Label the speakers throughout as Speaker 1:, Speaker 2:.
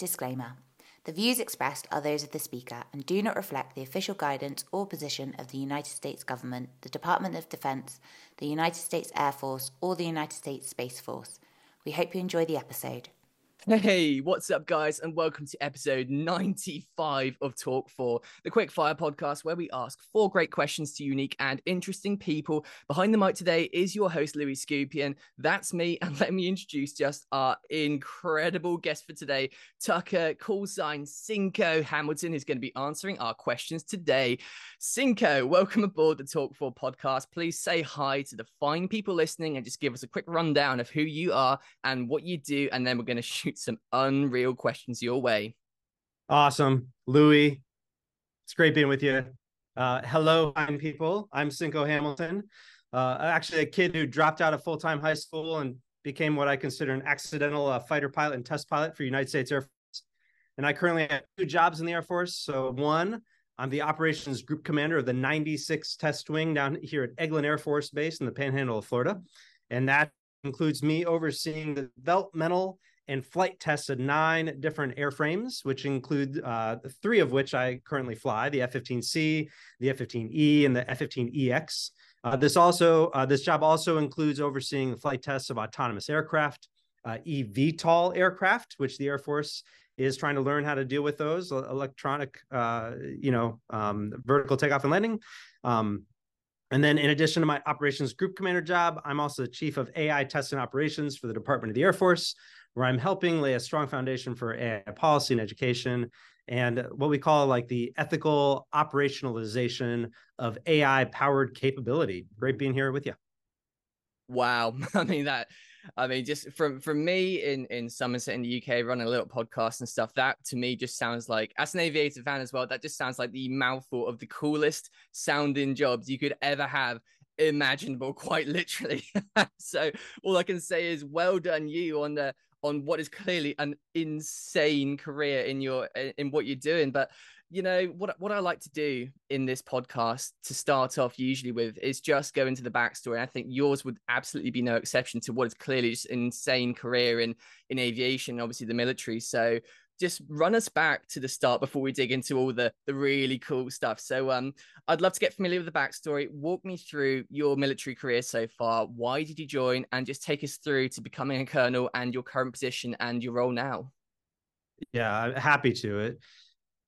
Speaker 1: Disclaimer. The views expressed are those of the speaker and do not reflect the official guidance or position of the United States government, the Department of Defense, the United States Air Force, or the United States Space Force. We hope you enjoy the episode.
Speaker 2: Hey, what's up, guys, and welcome to episode 95 of Talk 4, the quick fire podcast where we ask four great questions to unique and interesting people. Behind the mic today is your host, Louis Scupian. That's me, and let me introduce just our incredible guest for today, Tucker, call sign Cinco Hamilton, is going to be answering our questions today. Cinco, welcome aboard the Talk 4 podcast. Please say hi to the fine people listening and just give us a quick rundown of who you are and what you do, and then we're going to shoot shoot some unreal questions your way.
Speaker 3: Awesome. Louis, it's great being with you. Uh, hello, fine people. I'm Cinco Hamilton. Uh, actually, a kid who dropped out of full time high school and became what I consider an accidental uh, fighter pilot and test pilot for United States Air Force. And I currently have two jobs in the Air Force. So, one, I'm the operations group commander of the 96 Test Wing down here at Eglin Air Force Base in the Panhandle of Florida. And that includes me overseeing the developmental and flight tested nine different airframes, which include uh, three of which I currently fly: the F-15C, the F-15E, and the F-15EX. Uh, this also uh, this job also includes overseeing the flight tests of autonomous aircraft, uh, eVTOL aircraft, which the Air Force is trying to learn how to deal with those electronic, uh, you know, um, vertical takeoff and landing. Um, and then, in addition to my operations group commander job, I'm also the chief of AI test and operations for the Department of the Air Force, where I'm helping lay a strong foundation for AI policy and education and what we call like the ethical operationalization of AI powered capability. Great being here with you.
Speaker 2: Wow. I mean, that. I mean, just from from me in in Somerset in the UK, running a little podcast and stuff. That to me just sounds like, as an aviator fan as well, that just sounds like the mouthful of the coolest sounding jobs you could ever have imaginable, quite literally. so all I can say is, well done you on the on what is clearly an insane career in your in what you're doing but you know what what I like to do in this podcast to start off usually with is just go into the backstory. I think yours would absolutely be no exception to what is clearly just an insane career in in aviation, obviously the military. So just run us back to the start before we dig into all the the really cool stuff. So um I'd love to get familiar with the backstory. Walk me through your military career so far. Why did you join? And just take us through to becoming a colonel and your current position and your role now.
Speaker 3: Yeah, I'm happy to. It,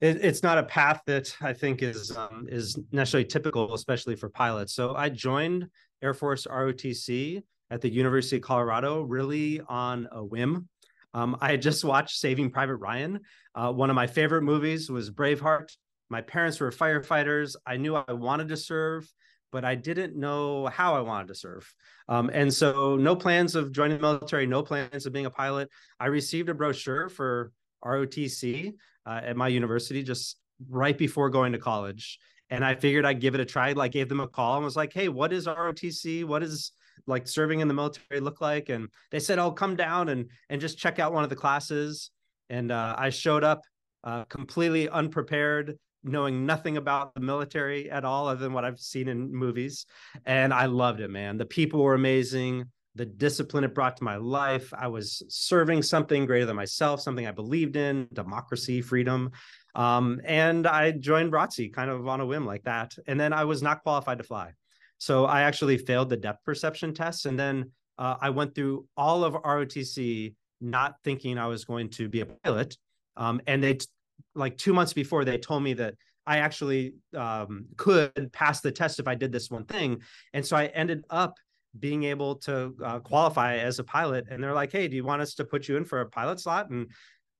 Speaker 3: it it's not a path that I think is um, is necessarily typical, especially for pilots. So I joined Air Force ROTC at the University of Colorado really on a whim. Um, I had just watched Saving Private Ryan. Uh, one of my favorite movies was Braveheart. My parents were firefighters. I knew I wanted to serve, but I didn't know how I wanted to serve. Um, and so, no plans of joining the military, no plans of being a pilot. I received a brochure for ROTC uh, at my university just right before going to college. And I figured I'd give it a try. Like, gave them a call and was like, hey, what is ROTC? What is like serving in the military look like? And they said, "Oh, come down and and just check out one of the classes." And uh, I showed up uh, completely unprepared, knowing nothing about the military at all, other than what I've seen in movies. And I loved it, man. The people were amazing. The discipline it brought to my life. I was serving something greater than myself, something I believed in, democracy, freedom. Um, and I joined ROTC kind of on a whim like that. And then I was not qualified to fly. So I actually failed the depth perception test. And then uh, I went through all of ROTC not thinking I was going to be a pilot. Um, and they, t- like two months before, they told me that I actually um, could pass the test if I did this one thing. And so I ended up being able to uh, qualify as a pilot. And they're like, hey, do you want us to put you in for a pilot slot? And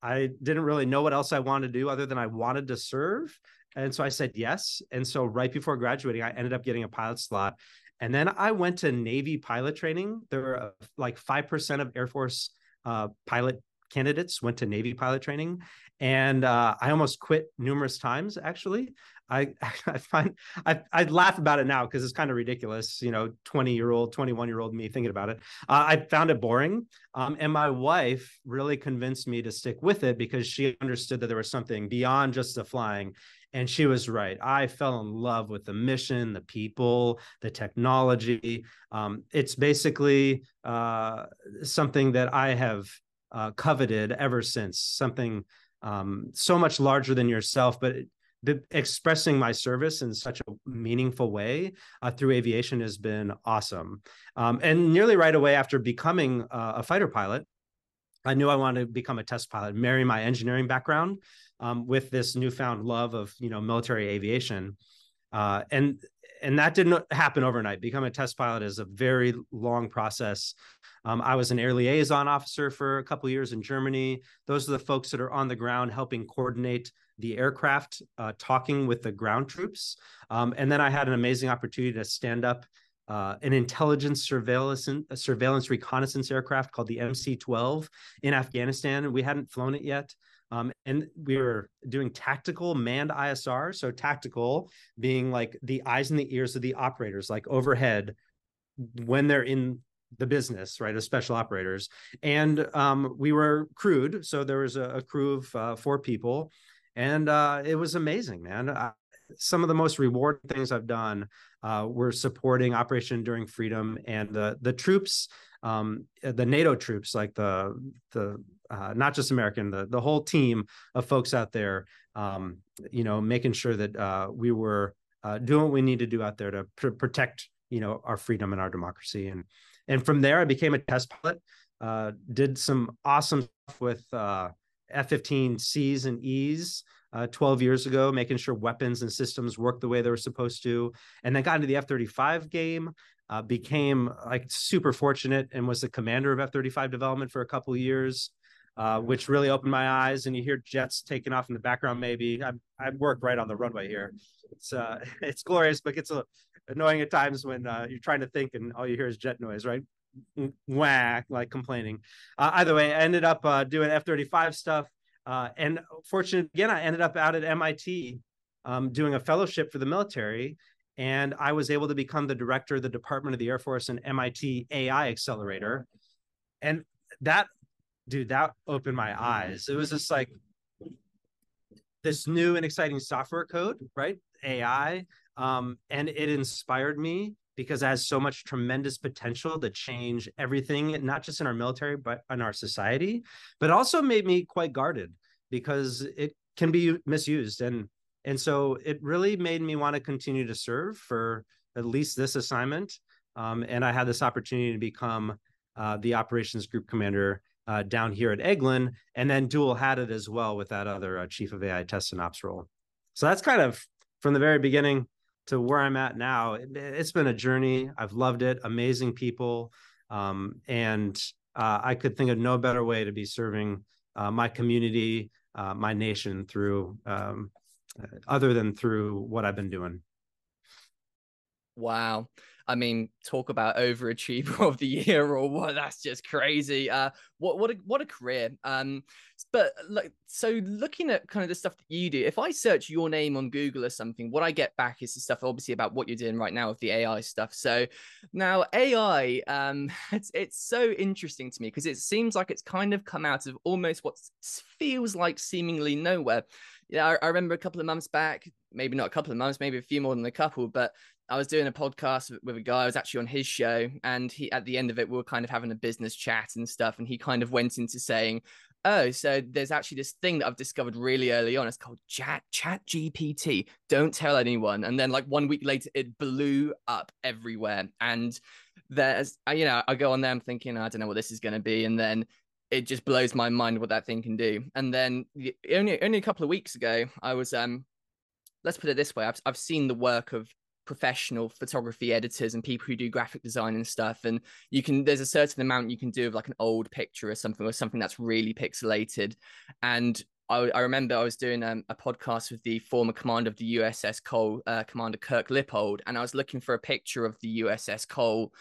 Speaker 3: I didn't really know what else I wanted to do other than I wanted to serve. And so I said yes. And so right before graduating, I ended up getting a pilot slot. And then I went to Navy pilot training. There were like 5% of Air Force uh, pilot candidates went to Navy pilot training. And uh, I almost quit numerous times, actually. I, I find I, I laugh about it now because it's kind of ridiculous, you know, 20 year old, 21 year old me thinking about it. Uh, I found it boring. Um, and my wife really convinced me to stick with it because she understood that there was something beyond just the flying and she was right. I fell in love with the mission, the people, the technology. Um, it's basically uh, something that I have uh, coveted ever since. Something um, so much larger than yourself, but expressing my service in such a meaningful way uh, through aviation has been awesome. Um, and nearly right away after becoming uh, a fighter pilot, I knew I wanted to become a test pilot, marry my engineering background um, with this newfound love of you know military aviation, uh, and and that didn't happen overnight. Becoming a test pilot is a very long process. Um, I was an air liaison officer for a couple years in Germany. Those are the folks that are on the ground helping coordinate the aircraft, uh, talking with the ground troops. Um, and then I had an amazing opportunity to stand up uh, an intelligence surveillance surveillance reconnaissance aircraft called the MC-12 in Afghanistan. We hadn't flown it yet. Um, and we were doing tactical manned ISR. So tactical being like the eyes and the ears of the operators, like overhead when they're in the business, right, as special operators. And um, we were crewed. So there was a, a crew of uh, four people. And uh, it was amazing, man. I, some of the most rewarding things I've done uh, were supporting Operation Enduring Freedom and the the troops, um, the NATO troops, like the the uh, not just American, the the whole team of folks out there, um, you know, making sure that uh, we were uh, doing what we need to do out there to pr- protect, you know, our freedom and our democracy. And and from there, I became a test pilot. Uh, did some awesome stuff with uh, F-15Cs and Es. Uh, 12 years ago, making sure weapons and systems work the way they were supposed to, and then got into the F 35 game, uh, became like super fortunate and was the commander of F 35 development for a couple years uh, which really opened my eyes. And you hear jets taking off in the background. Maybe I I work right on the runway here. It's uh it's glorious, but it's a, annoying at times when uh, you're trying to think and all you hear is jet noise, right? Whack, like complaining. Uh, either way, I ended up uh, doing F thirty five stuff. Uh, and fortunate again, I ended up out at MIT um, doing a fellowship for the military, and I was able to become the director of the Department of the Air Force and MIT AI Accelerator. And that dude, that opened my eyes. It was just like this new and exciting software code, right? AI. Um, and it inspired me because it has so much tremendous potential to change everything, not just in our military, but in our society, but also made me quite guarded because it can be misused. And and so it really made me want to continue to serve for at least this assignment. Um, and I had this opportunity to become uh, the operations group commander uh, down here at Eglin, and then dual had it as well with that other uh, chief of AI test and ops role. So that's kind of from the very beginning to where I'm at now. It, has been a journey. I've loved it. Amazing people, um, and uh, I could think of no better way to be serving uh, my community, uh, my nation through um, other than through what I've been doing.
Speaker 2: Wow. I mean, talk about overachiever of the year or what? That's just crazy. Uh, what what a what a career. Um, but like, so looking at kind of the stuff that you do, if I search your name on Google or something, what I get back is the stuff obviously about what you're doing right now with the AI stuff. So now AI, um, it's it's so interesting to me because it seems like it's kind of come out of almost what feels like seemingly nowhere. Yeah, I, I remember a couple of months back, maybe not a couple of months, maybe a few more than a couple, but I was doing a podcast with a guy. I was actually on his show, and he at the end of it, we were kind of having a business chat and stuff. And he kind of went into saying, "Oh, so there's actually this thing that I've discovered really early on. It's called Chat Chat GPT. Don't tell anyone." And then like one week later, it blew up everywhere. And there's, you know, I go on there, I'm thinking, I don't know what this is going to be, and then it just blows my mind what that thing can do. And then only only a couple of weeks ago, I was um let's put it this way I've, I've seen the work of professional photography editors and people who do graphic design and stuff and you can there's a certain amount you can do of like an old picture or something or something that's really pixelated and I, I remember I was doing um, a podcast with the former commander of the USS Cole, uh, Commander Kirk Lippold, and I was looking for a picture of the USS Cole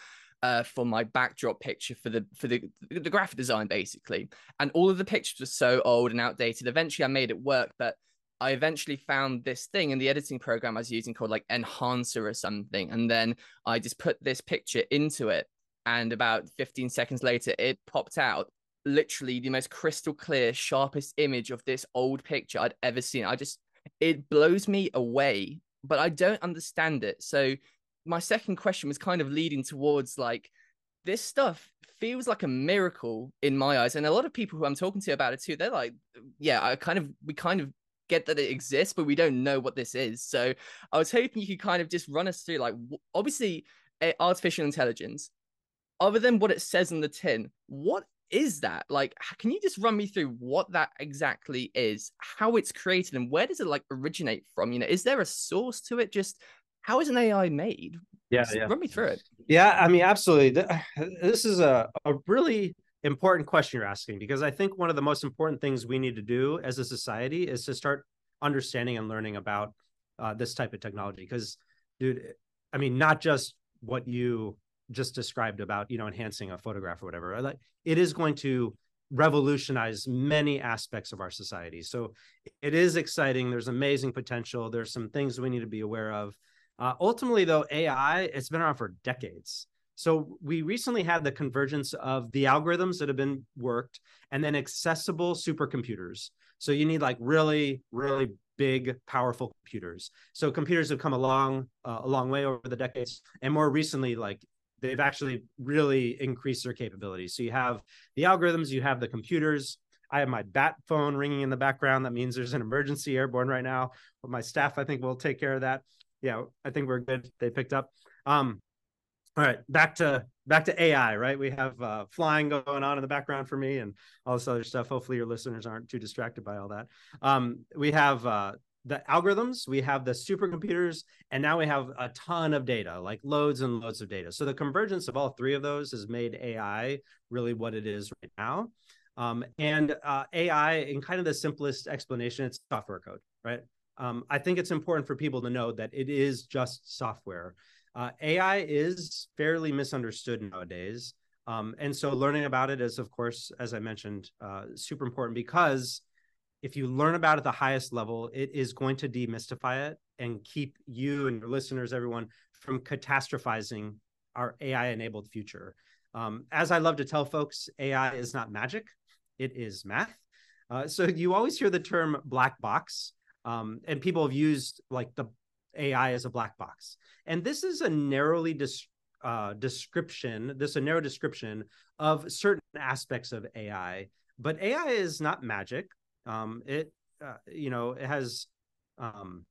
Speaker 2: uh, for my backdrop picture for the for the the graphic design basically, and all of the pictures were so old and outdated. Eventually, I made it work, but I eventually found this thing in the editing program I was using called like Enhancer or something. And then I just put this picture into it. And about 15 seconds later, it popped out literally the most crystal clear, sharpest image of this old picture I'd ever seen. I just, it blows me away, but I don't understand it. So my second question was kind of leading towards like, this stuff feels like a miracle in my eyes. And a lot of people who I'm talking to about it too, they're like, yeah, I kind of, we kind of get that it exists, but we don't know what this is. So I was hoping you could kind of just run us through, like, obviously, eh, artificial intelligence. Other than what it says on the tin, what is that? Like, can you just run me through what that exactly is, how it's created, and where does it like originate from? You know, is there a source to it? Just how is an AI made?
Speaker 3: Yeah, yeah.
Speaker 2: Run me through it.
Speaker 3: Yeah, I mean, absolutely. This is a, a really important question you're asking because I think one of the most important things we need to do as a society is to start understanding and learning about uh, this type of technology. Because, dude, I mean, not just what you just described about you know enhancing a photograph or whatever like it is going to revolutionize many aspects of our society so it is exciting there's amazing potential there's some things we need to be aware of uh, ultimately though ai it's been around for decades so we recently had the convergence of the algorithms that have been worked and then accessible supercomputers so you need like really really big, powerful computers. So computers have come a long, uh, a long way over the decades, and more recently, like they've actually really increased their capabilities. So you have the algorithms, you have the computers. I have my bat phone ringing in the background. That means there's an emergency airborne right now. But my staff, I think, will take care of that. Yeah, I think we're good. They picked up. Um, all right, back to back to AI, right? We have uh, flying going on in the background for me and all this other stuff. Hopefully, your listeners aren't too distracted by all that. Um, we have uh, the algorithms, we have the supercomputers, and now we have a ton of data, like loads and loads of data. So the convergence of all three of those has made AI really what it is right now. Um, and uh, AI, in kind of the simplest explanation, it's software code, right? Um, I think it's important for people to know that it is just software. Uh, AI is fairly misunderstood nowadays. Um, and so learning about it is, of course, as I mentioned, uh, super important because if you learn about it at the highest level, it is going to demystify it and keep you and your listeners, everyone, from catastrophizing our AI enabled future. Um, as I love to tell folks, AI is not magic, it is math. Uh, so you always hear the term black box, um, and people have used like the AI as a black box. And this is a narrowly dis- uh, description, this a narrow description of certain aspects of AI. But AI is not magic. Um, it, uh, you know, it has um,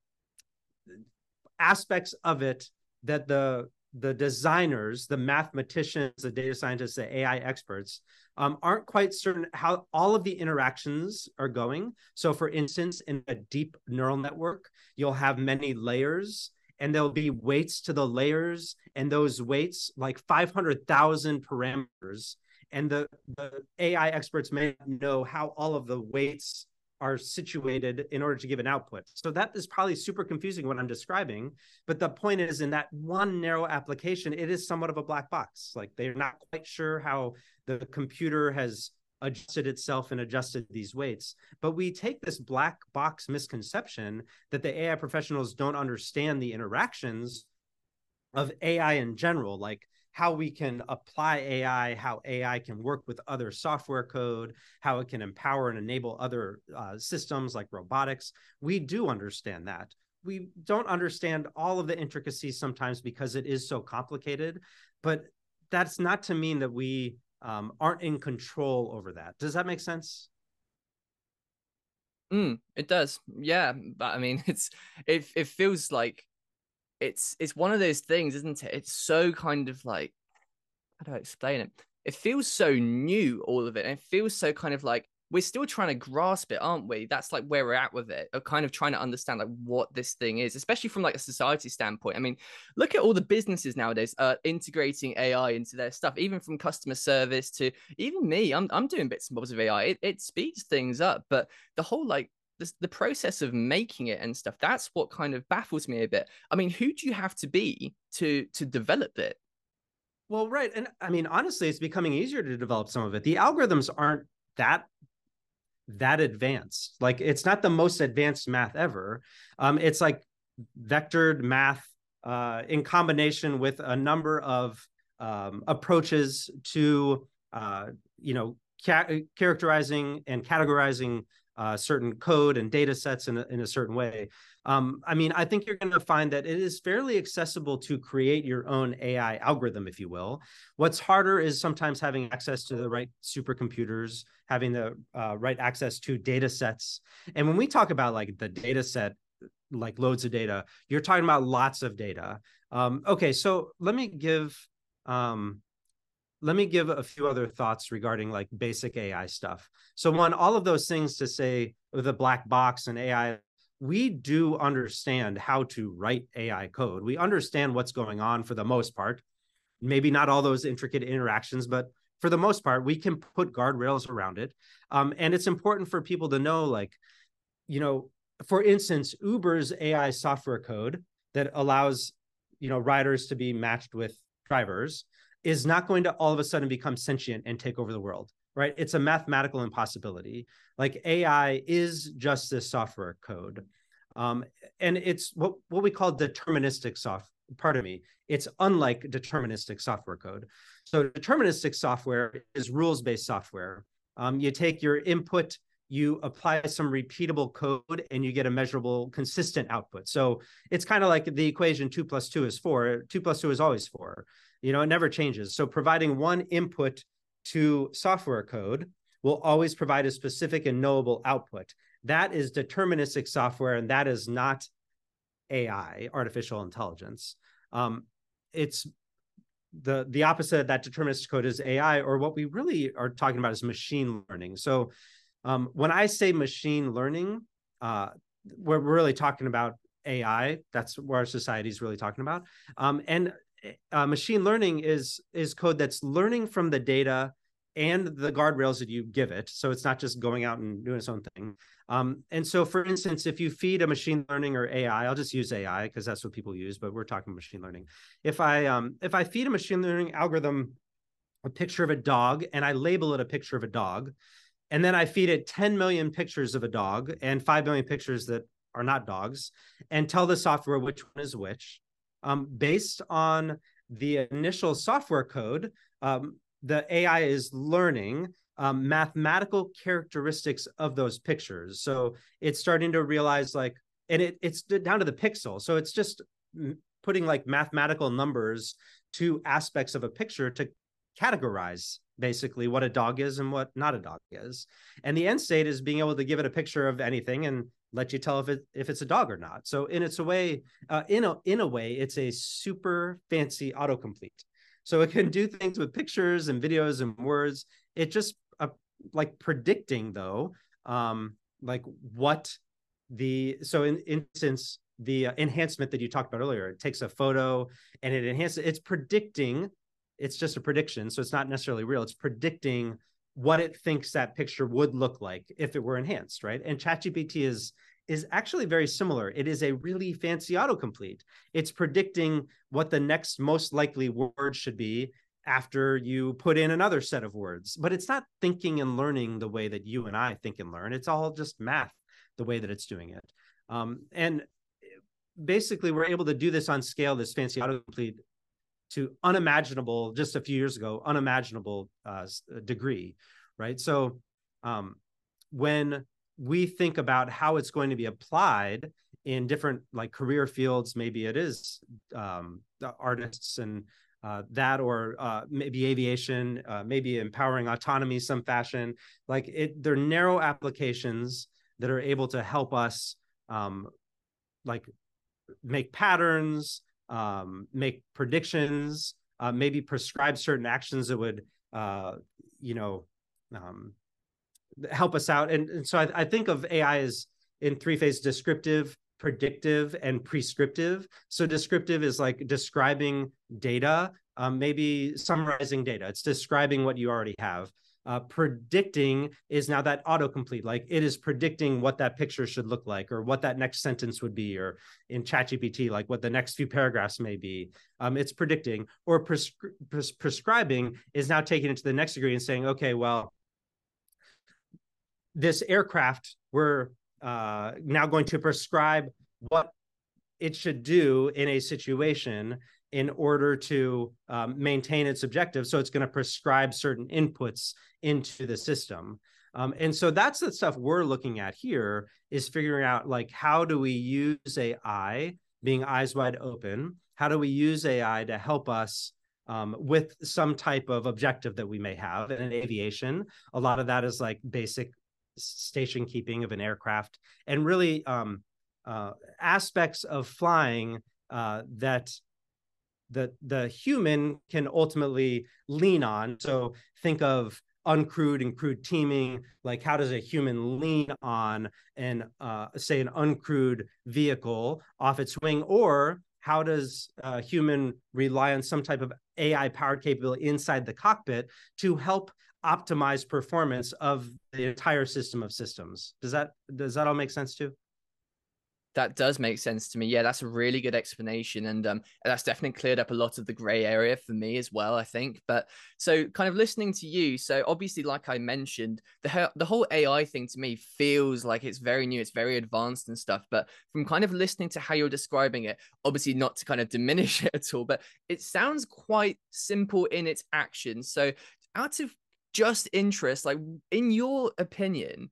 Speaker 3: aspects of it that the the designers, the mathematicians, the data scientists, the AI experts um, aren't quite certain how all of the interactions are going. So, for instance, in a deep neural network, you'll have many layers and there'll be weights to the layers, and those weights, like 500,000 parameters. And the, the AI experts may know how all of the weights are situated in order to give an output. So that is probably super confusing what I'm describing. But the point is, in that one narrow application, it is somewhat of a black box. Like they're not quite sure how the computer has adjusted itself and adjusted these weights. But we take this black box misconception that the AI professionals don't understand the interactions of AI in general, like how we can apply AI, how AI can work with other software code, how it can empower and enable other uh, systems like robotics. We do understand that. We don't understand all of the intricacies sometimes because it is so complicated, but that's not to mean that we um, aren't in control over that. Does that make sense?
Speaker 2: Mm, it does. Yeah, but I mean, it's it it feels like it's it's one of those things, isn't it? It's so kind of like how do I explain it? It feels so new, all of it. And it feels so kind of like we're still trying to grasp it, aren't we? That's like where we're at with it, of kind of trying to understand like what this thing is, especially from like a society standpoint. I mean, look at all the businesses nowadays uh, integrating AI into their stuff, even from customer service to even me. I'm I'm doing bits and bobs of AI. It, it speeds things up, but the whole like the, the process of making it and stuff that's what kind of baffles me a bit. I mean who do you have to be to to develop it?
Speaker 3: Well right and i mean honestly it's becoming easier to develop some of it. The algorithms aren't that that advanced. Like it's not the most advanced math ever. Um it's like vectored math uh in combination with a number of um, approaches to uh you know ca- characterizing and categorizing uh, certain code and data sets in a, in a certain way. Um, I mean, I think you're going to find that it is fairly accessible to create your own AI algorithm, if you will. What's harder is sometimes having access to the right supercomputers, having the uh, right access to data sets. And when we talk about like the data set, like loads of data, you're talking about lots of data. Um, okay, so let me give um, let me give a few other thoughts regarding like basic AI stuff. So one, all of those things to say the black box and AI, we do understand how to write AI code. We understand what's going on for the most part. Maybe not all those intricate interactions, but for the most part, we can put guardrails around it. Um, and it's important for people to know, like, you know, for instance, Uber's AI software code that allows, you know, riders to be matched with drivers is not going to all of a sudden become sentient and take over the world right? It's a mathematical impossibility. Like ai is just this software code. Um, and it's what, what we call deterministic software pardon me it's unlike deterministic software code. So deterministic software is rules based software. Um, you take your input you apply some repeatable code and you get a measurable consistent output. So it's kind of like the equation 2 plus 2 is 4 2 plus 2 is always 4 you know it never changes. So providing one input to software code will always provide a specific and knowable output. That is deterministic software and that is not ai artificial intelligence. Um, it's the the opposite of that deterministic code is ai or what we really are talking about is machine learning. So um, when i say machine learning uh, we're really talking about ai that's what our society is really talking about. Um, and uh, machine learning is is code that's learning from the data and the guardrails that you give it. So it's not just going out and doing its own thing. Um, and so, for instance, if you feed a machine learning or AI, I'll just use AI because that's what people use, but we're talking machine learning. If I um, if I feed a machine learning algorithm a picture of a dog and I label it a picture of a dog, and then I feed it 10 million pictures of a dog and 5 million pictures that are not dogs, and tell the software which one is which, um, based on the initial software code, um, the AI is learning um, mathematical characteristics of those pictures. So it's starting to realize like, and it, it's down to the pixel. So it's just putting like mathematical numbers to aspects of a picture to categorize basically what a dog is and what not a dog is. And the end state is being able to give it a picture of anything and let you tell if it if it's a dog or not. So in its a way, uh, in a in a way, it's a super fancy autocomplete. So it can do things with pictures and videos and words. It just uh, like predicting though, um, like what the so in instance the uh, enhancement that you talked about earlier. It takes a photo and it enhances. It's predicting. It's just a prediction, so it's not necessarily real. It's predicting what it thinks that picture would look like if it were enhanced, right? And ChatGPT is is actually very similar. It is a really fancy autocomplete. It's predicting what the next most likely word should be after you put in another set of words. But it's not thinking and learning the way that you and I think and learn. It's all just math, the way that it's doing it. Um, and basically, we're able to do this on scale, this fancy autocomplete to unimaginable just a few years ago unimaginable uh, uh, degree right? So um, when we think about how it's going to be applied in different like career fields maybe it is um, artists and uh, that or uh, maybe aviation uh, maybe empowering autonomy some fashion like it they're narrow applications that are able to help us um, like make patterns um, make predictions, uh, maybe prescribe certain actions that would, uh, you know, um, help us out. And, and so I, I, think of AI as in three phases: descriptive, predictive, and prescriptive. So descriptive is like describing data, um, maybe summarizing data. It's describing what you already have uh, predicting is now that autocomplete. Like it is predicting what that picture should look like, or what that next sentence would be, or in ChatGPT, like what the next few paragraphs may be. Um, it's predicting, or pres- prescribing is now taking it to the next degree and saying, okay, well, this aircraft, we're uh, now going to prescribe what it should do in a situation in order to um, maintain its objective. So it's going to prescribe certain inputs into the system. Um, and so that's the stuff we're looking at here is figuring out like how do we use AI, being eyes wide open? How do we use AI to help us um, with some type of objective that we may have in aviation? A lot of that is like basic station keeping of an aircraft and really um, uh, aspects of flying uh, that the the human can ultimately lean on. So think of uncrewed and crewed teaming. Like how does a human lean on an uh, say an uncrewed vehicle off its wing, or how does a human rely on some type of AI powered capability inside the cockpit to help optimize performance of the entire system of systems? Does that does that all make sense too?
Speaker 2: That does make sense to me. Yeah, that's a really good explanation, and um, that's definitely cleared up a lot of the grey area for me as well. I think, but so kind of listening to you, so obviously, like I mentioned, the the whole AI thing to me feels like it's very new, it's very advanced and stuff. But from kind of listening to how you're describing it, obviously not to kind of diminish it at all, but it sounds quite simple in its actions. So, out of just interest, like in your opinion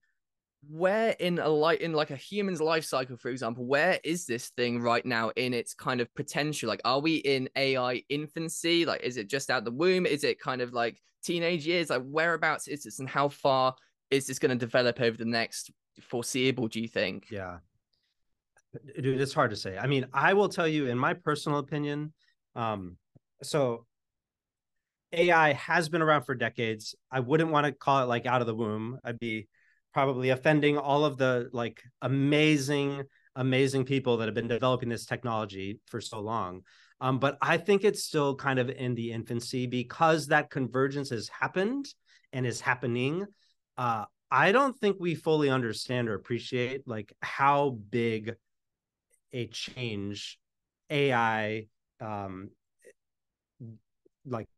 Speaker 2: where in a light in like a human's life cycle for example where is this thing right now in its kind of potential? Like are we in ai infancy? Like is it just out the womb? Is it kind of like teenage years? Like whereabouts is this and how far is this going to develop over the next foreseeable do you think?
Speaker 3: Yeah. Dude it's hard to say. I mean i will tell you in my personal opinion um so ai has been around for decades. I wouldn't want to call it like out of the womb. I'd be probably offending all of the like amazing amazing people that have been developing this technology for so long. Um, but i think it's still kind of in the infancy because that convergence has happened and is happening. Uh, i don't think we fully understand or appreciate like how big a change ai um, like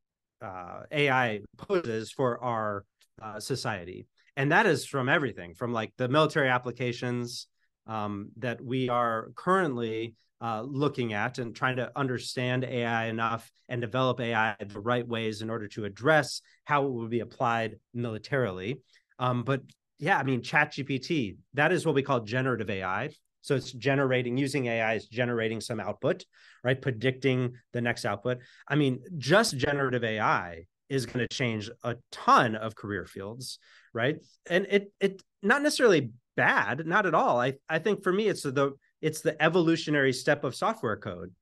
Speaker 3: uh, ai poses for our uh, society and that is from everything from like the military applications um, that we are currently uh, looking at and trying to understand AI enough and develop AI the right ways in order to address how it would be applied militarily. Um, but yeah, I mean, ChatGPT, that is what we call generative AI. So it's generating using AI is generating some output, right? Predicting the next output. I mean, just generative AI is going to change a ton of career fields right? And it it not necessarily bad not at all. I i think for me it's the it's the evolutionary step of software code.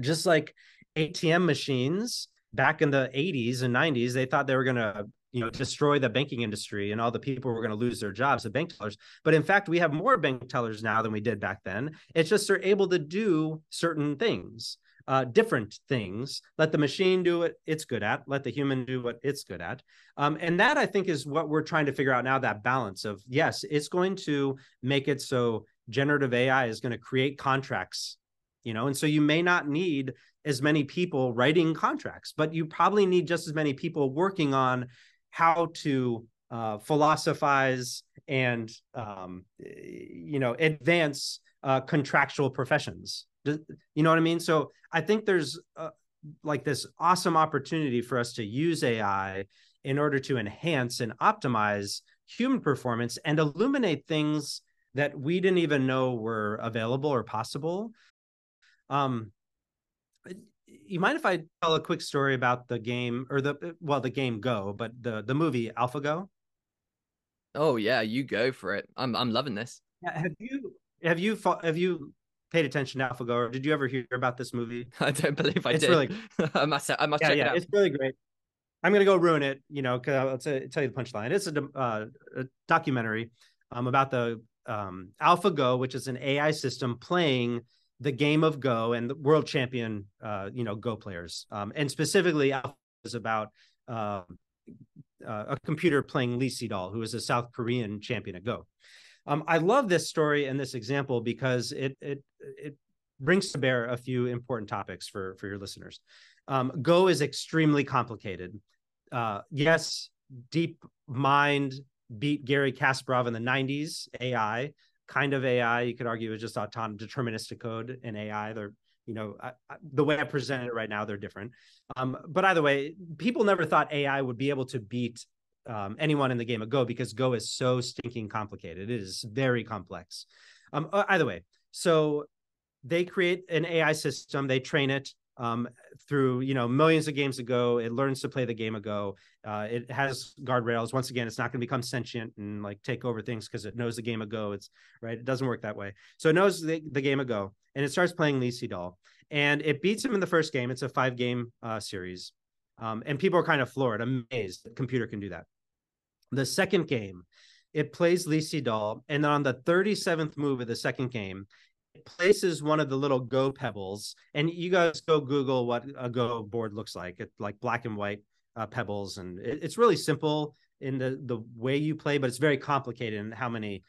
Speaker 3: Just like atm machines back in the 80s and 90s they thought they were going to you know destroy the banking industry and all the people were going to lose their jobs the bank tellers. But in fact we have more bank tellers now than we did back then. It's just they're able to do certain things uh, different things. Let the machine do what it's good at. Let the human do what it's good at. Um, and that I think is what we're trying to figure out now. That balance of yes, it's going to make it so generative AI is going to create contracts, you know, and so you may not need as many people writing contracts, but you probably need just as many people working on how to uh, philosophize and um, you know advance uh, contractual professions you know what I mean? So I think there's uh, like this awesome opportunity for us to use AI in order to enhance and optimize human performance and illuminate things that we didn't even know were available or possible. Um, you mind if I tell a quick story about the game or the well, the game Go, but the the movie AlphaGo?
Speaker 2: Oh yeah, you go for it. I'm I'm loving this.
Speaker 3: Yeah, have you have you have you paid attention to AlphaGo. or Did you ever hear about this movie?
Speaker 2: I don't believe I
Speaker 3: it's
Speaker 2: did.
Speaker 3: Really,
Speaker 2: I must. I must
Speaker 3: yeah,
Speaker 2: check
Speaker 3: yeah,
Speaker 2: it out.
Speaker 3: It's really great. I'm gonna go ruin it, you know, because I'll t- tell you the punchline. It's a, uh, a documentary um, about the um, AlphaGo, which is an AI system playing the game of Go and the world champion, uh, you know, Go players. Um, and specifically, Alpha is about uh, uh, a computer playing Lee Sedol, who is a South Korean champion at Go. Um, I love this story and this example because it it it brings to bear a few important topics for for your listeners. Um, Go is extremely complicated. Uh, yes, Deep Mind beat Garry Kasparov in the '90s. AI, kind of AI, you could argue is just autonomous deterministic code and AI. They're you know I, I, the way I present it right now, they're different. Um, but either way, people never thought AI would be able to beat um, anyone in the game of Go because Go is so stinking complicated. It is very complex. Um, uh, either way, so they create an AI system, they train it um, through you know millions of games ago. It learns to play the game of Go. Uh, it has guardrails. Once again, it's not going to become sentient and like take over things because it knows the game of Go. It's right. It doesn't work that way. So it knows the, the game of Go, and it starts playing Lee Sedol, and it beats him in the first game. It's a five game uh, series, um, and people are kind of floored, amazed that computer can do that. The second game, it plays Lee Sedol, and on the 37th move of the second game, it places one of the little Go pebbles. And you guys go Google what a Go board looks like. It's like black and white uh, pebbles, and it, it's really simple in the the way you play, but it's very complicated in how many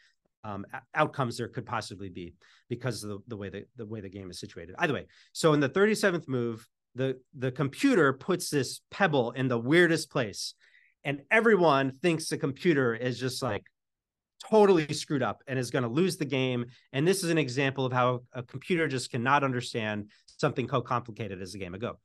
Speaker 3: um, outcomes there could possibly be because of the, the way the, the way the game is situated. Either way, so in the 37th move, the the computer puts this pebble in the weirdest place, and everyone thinks the computer is just like totally screwed up and is going to lose the game. And this is an example of how a computer just cannot understand something so complicated as a game of Go.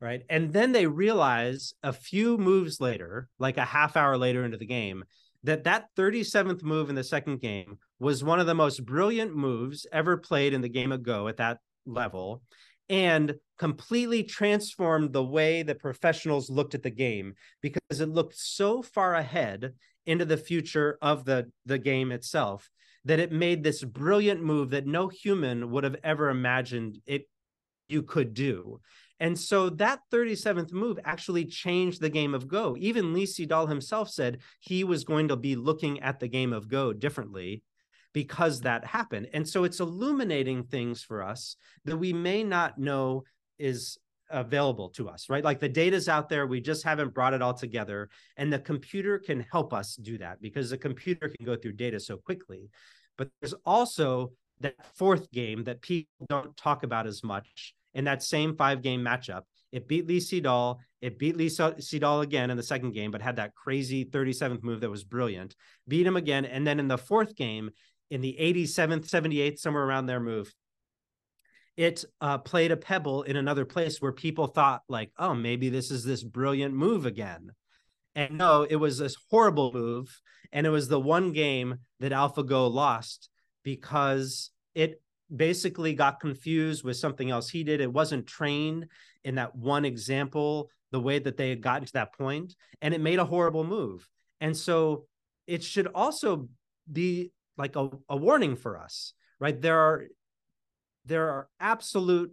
Speaker 3: Right. And then they realize a few moves later, like a half hour later into the game, that that 37th move in the second game was one of the most brilliant moves ever played in the game of Go at that level and completely transformed the way that professionals looked at the game because it looked so far ahead into the future of the the game itself that it made this brilliant move that no human would have ever imagined it you could do and so that 37th move actually changed the game of Go. Even Lee Sedol himself said he was going to be looking at the game of Go differently because that happened. And so it's illuminating things for us that we may not know is available to us, right? Like the data's out there, we just haven't brought it all together. And the computer can help us do that because the computer can go through data so quickly. But there's also that fourth game that people don't talk about as much in that same five game matchup. It beat Lee Sedol. It beat Lee Sedol again in the second game, but had that crazy 37th move that was brilliant. Beat him again. And then in the fourth game, in the 87th, 78th, somewhere around their move, it uh, played a pebble in another place where people thought like, oh, maybe this is this brilliant move again. And no, it was this horrible move. And it was the one game that AlphaGo lost because it basically got confused with something else he did. It wasn't trained in that one example, the way that they had gotten to that point, and it made a horrible move. And so it should also be like a, a warning for us, right? There are there are absolute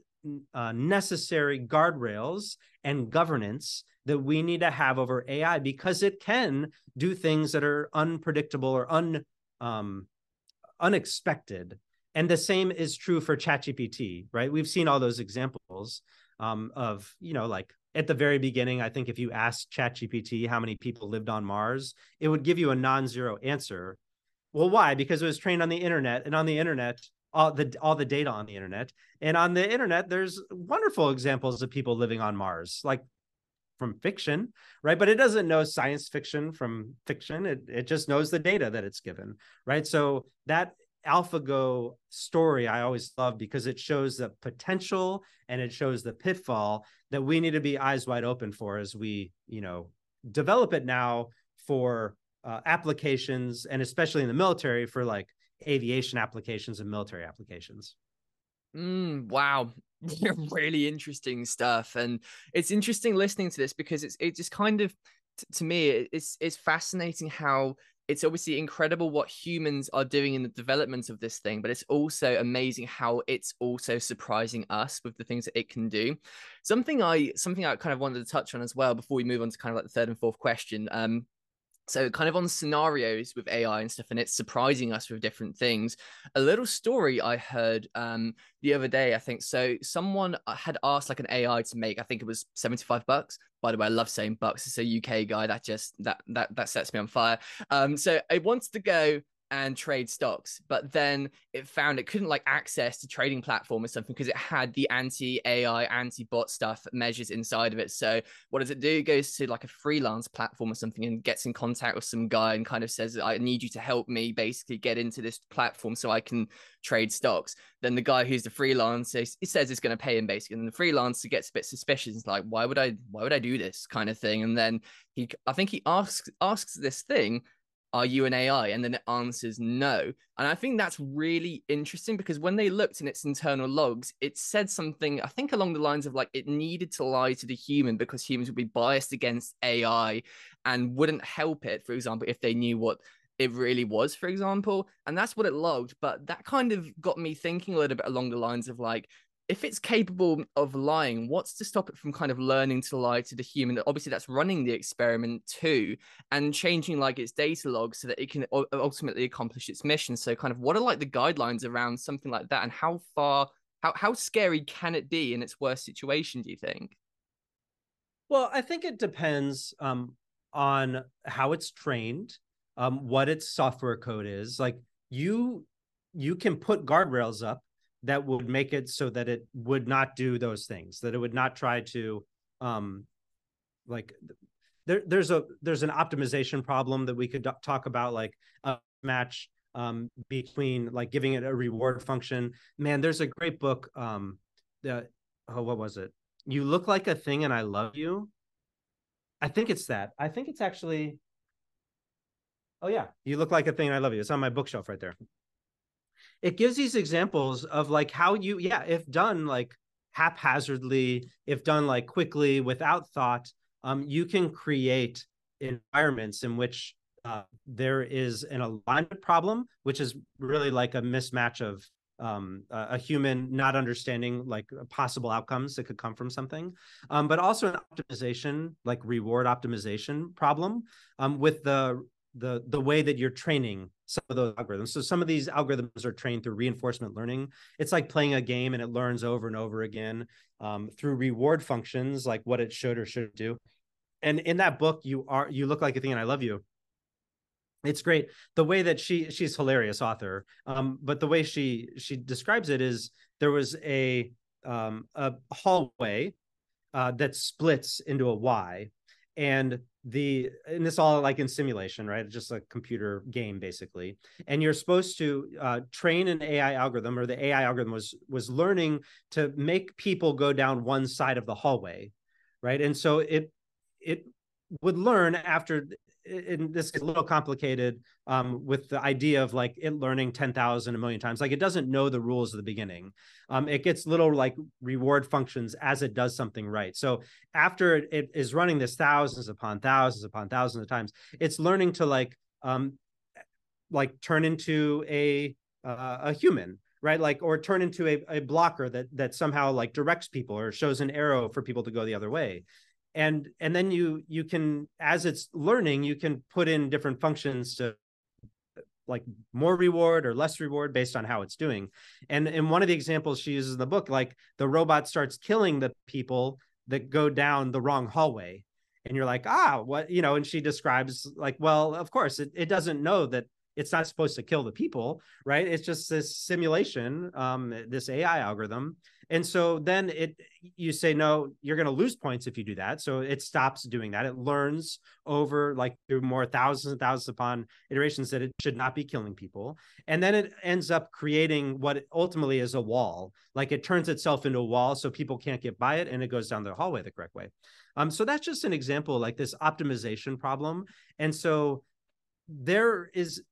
Speaker 3: uh, necessary guardrails and governance that we need to have over AI because it can do things that are unpredictable or un um, unexpected. And the same is true for ChatGPT, right? We've seen all those examples um, of, you know, like at the very beginning, I think if you asked ChatGPT how many people lived on Mars, it would give you a non-zero answer well, why? Because it was trained on the internet, and on the internet, all the all the data on the internet, and on the internet, there's wonderful examples of people living on Mars, like from fiction, right? But it doesn't know science fiction from fiction. It it just knows the data that it's given, right? So that AlphaGo story I always love because it shows the potential and it shows the pitfall that we need to be eyes wide open for as we, you know, develop it now for uh, applications and especially in the military for like aviation applications and military applications.
Speaker 2: Mm, wow, really interesting stuff, and it's interesting listening to this because it's it just kind of to me it's it's fascinating how it's obviously incredible what humans are doing in the development of this thing, but it's also amazing how it's also surprising us with the things that it can do. Something I something I kind of wanted to touch on as well before we move on to kind of like the third and fourth question. Um, so kind of on scenarios with ai and stuff and it's surprising us with different things. A little story i heard um the other day i think so someone uh, had asked like an ai to make i think it was 75 bucks. By the way i love saying bucks it's a uk guy that just that that that sets me on fire. Um so i wanted to go and trade stocks but then it found it couldn't like access the trading platform or something because it had the anti ai anti bot stuff measures inside of it. So what does it do? It goes to like a freelance platform or something and gets in contact with some guy and kind of says i need you to help me basically get into this platform so i can trade stocks. Then the guy who's the freelancer he says it's going to pay him basically. And the freelancer gets a bit suspicious. It's like why would i why would i do this? kind of thing. And then he i think he asks asks this thing are you an AI? And then it answers no. And I think that's really interesting because when they looked in its internal logs, it said something, I think along the lines of like it needed to lie to the human because humans would be biased against AI and wouldn't help it, for example, if they knew what it really was, for example. And that's what it logged. But that kind of got me thinking a little bit along the lines of like, if it's capable of lying, what's to stop it from kind of learning to lie to the human? Obviously, that's running the experiment too, and changing like its data logs so that it can ultimately accomplish its mission. So, kind of, what are like the guidelines around something like that, and how far, how how scary can it be in its worst situation? Do you think?
Speaker 3: Well, I think it depends um, on how it's trained, um, what its software code is. Like you, you can put guardrails up that would make it so that it would not do those things that it would not try to um like there there's a there's an optimization problem that we could talk about like a match um between like giving it a reward function. Man there's a great book um that oh what was it? You look like a thing and i love you? I think it's that. I think it's actually oh yeah. You look like a thing and i love you. It's on my bookshelf right there it gives these examples of like how you yeah if done like haphazardly if done like quickly without thought um, you can create environments in which uh, there is an alignment problem which is really like a mismatch of um, a, human not understanding like possible outcomes that could come from something, um, but also an optimization, like reward optimization problem um, with the the the way that you're training some of those algorithms. So some of these algorithms are trained through reinforcement learning. It's like playing a game and it learns over and over again um, through reward functions, like what it should or should do. And in that book, you are you look like a thing, and I love you. It's great the way that she she's hilarious author, um, but the way she she describes it is there was a um, a hallway uh, that splits into a Y, and the and this all like in simulation right? Just a computer game basically. And you're supposed to uh, train an ai algorithm or the ai algorithm was was learning to make people go down one side of the hallway right? And so it it would learn after and this is a little complicated um, with the idea of like it learning 10,000 a million times. Like it doesn't know the rules at the beginning. Um, it gets little like reward functions as it does something right. So after it, is running this thousands upon thousands upon thousands of times, it's learning to like um, like turn into a uh, a human right like or turn into a, a blocker that that somehow like directs people or shows an arrow for people to go the other way and and then you you can as it's learning you can put in different functions to like more reward or less reward based on how it's doing. And in one of the examples she uses in the book like the robot starts killing the people that go down the wrong hallway. And you're like ah what you know and she describes like well of course it, it doesn't know that it's not supposed to kill the people right? It's just this simulation um this ai algorithm and so then it you say no you're going to lose points if you do that. So it stops doing that. It learns over like through more thousands and thousands upon iterations that it should not be killing people. And then it ends up creating what ultimately is a wall. Like it turns itself into a wall so people can't get by it and it goes down the hallway the correct way. Um so that's just an example like this optimization problem. And so there is